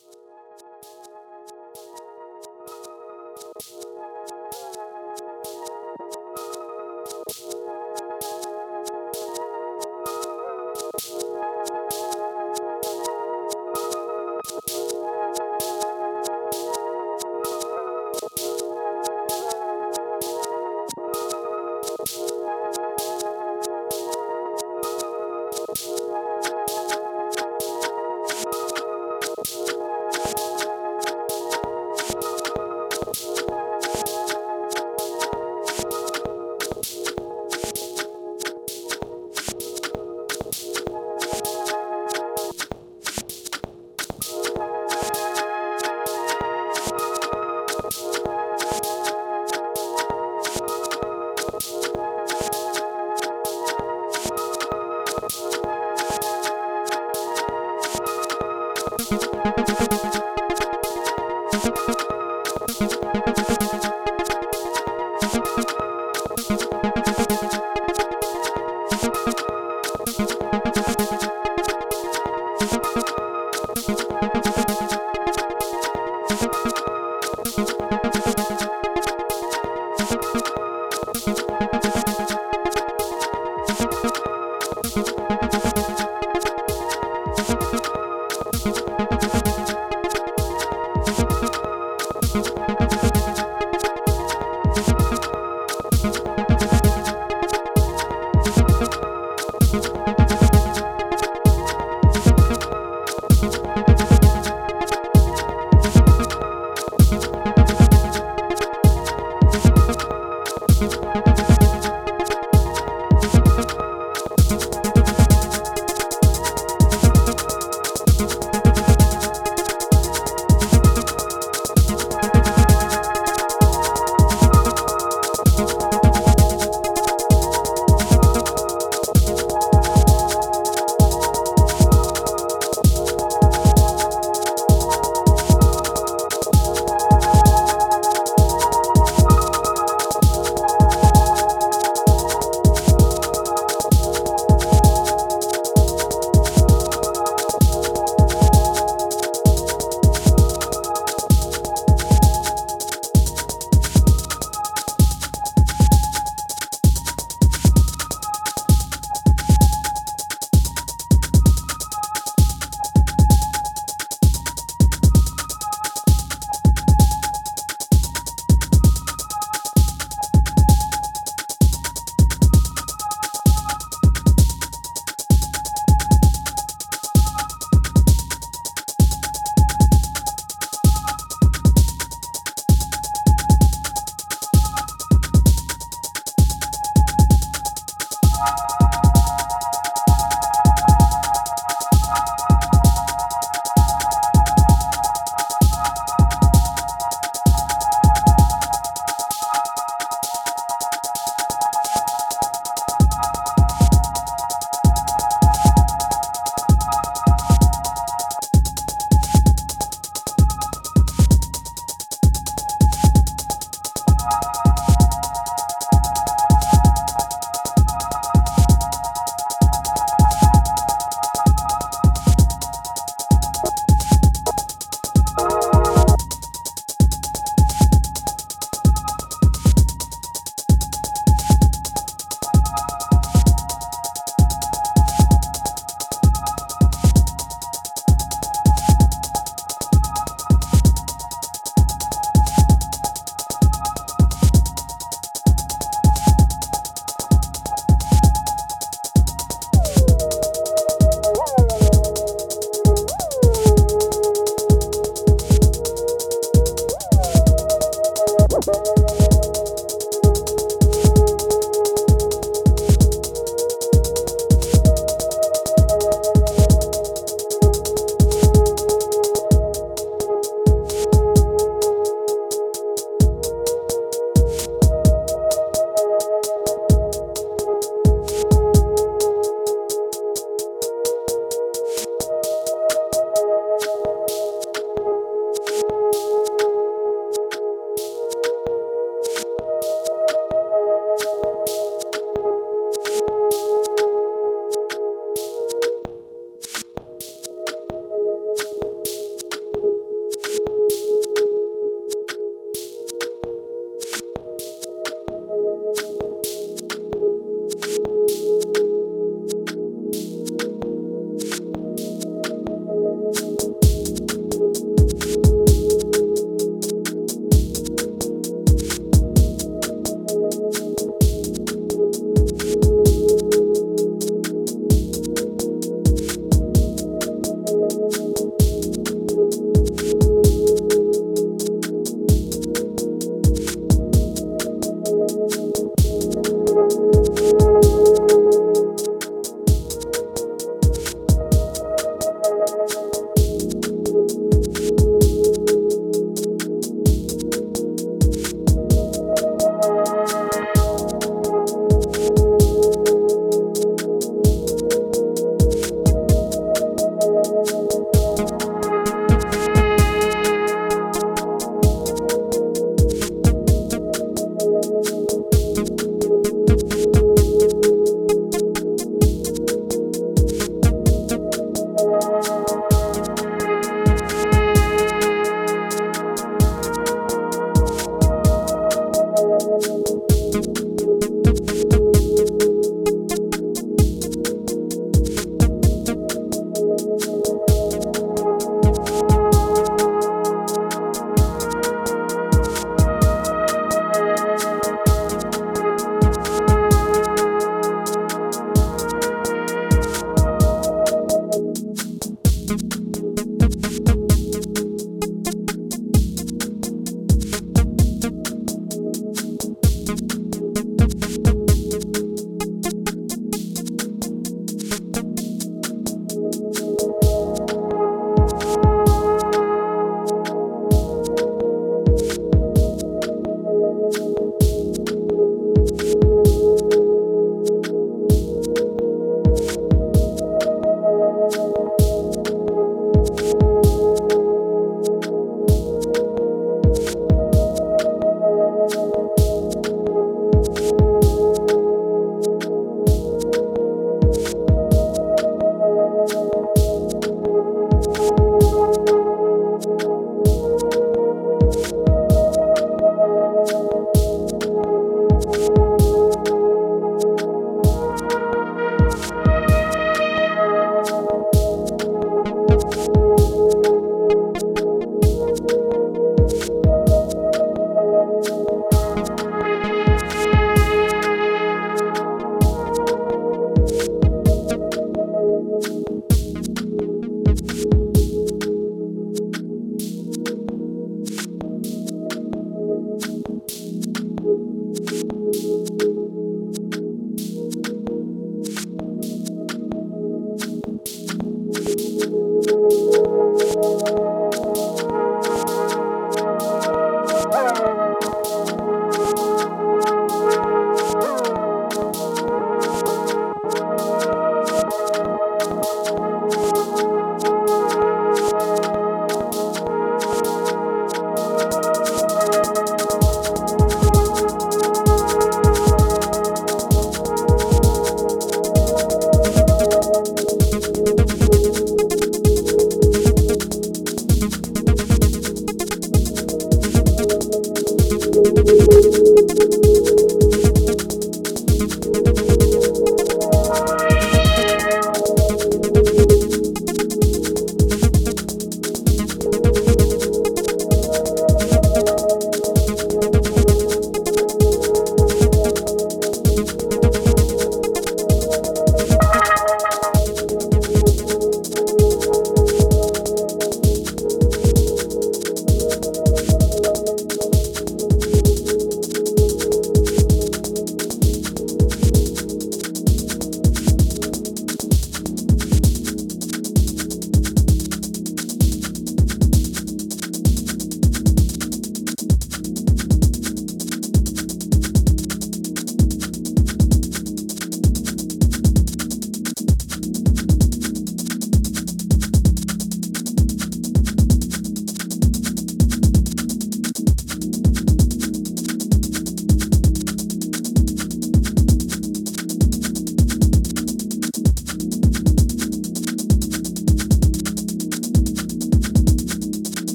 you Música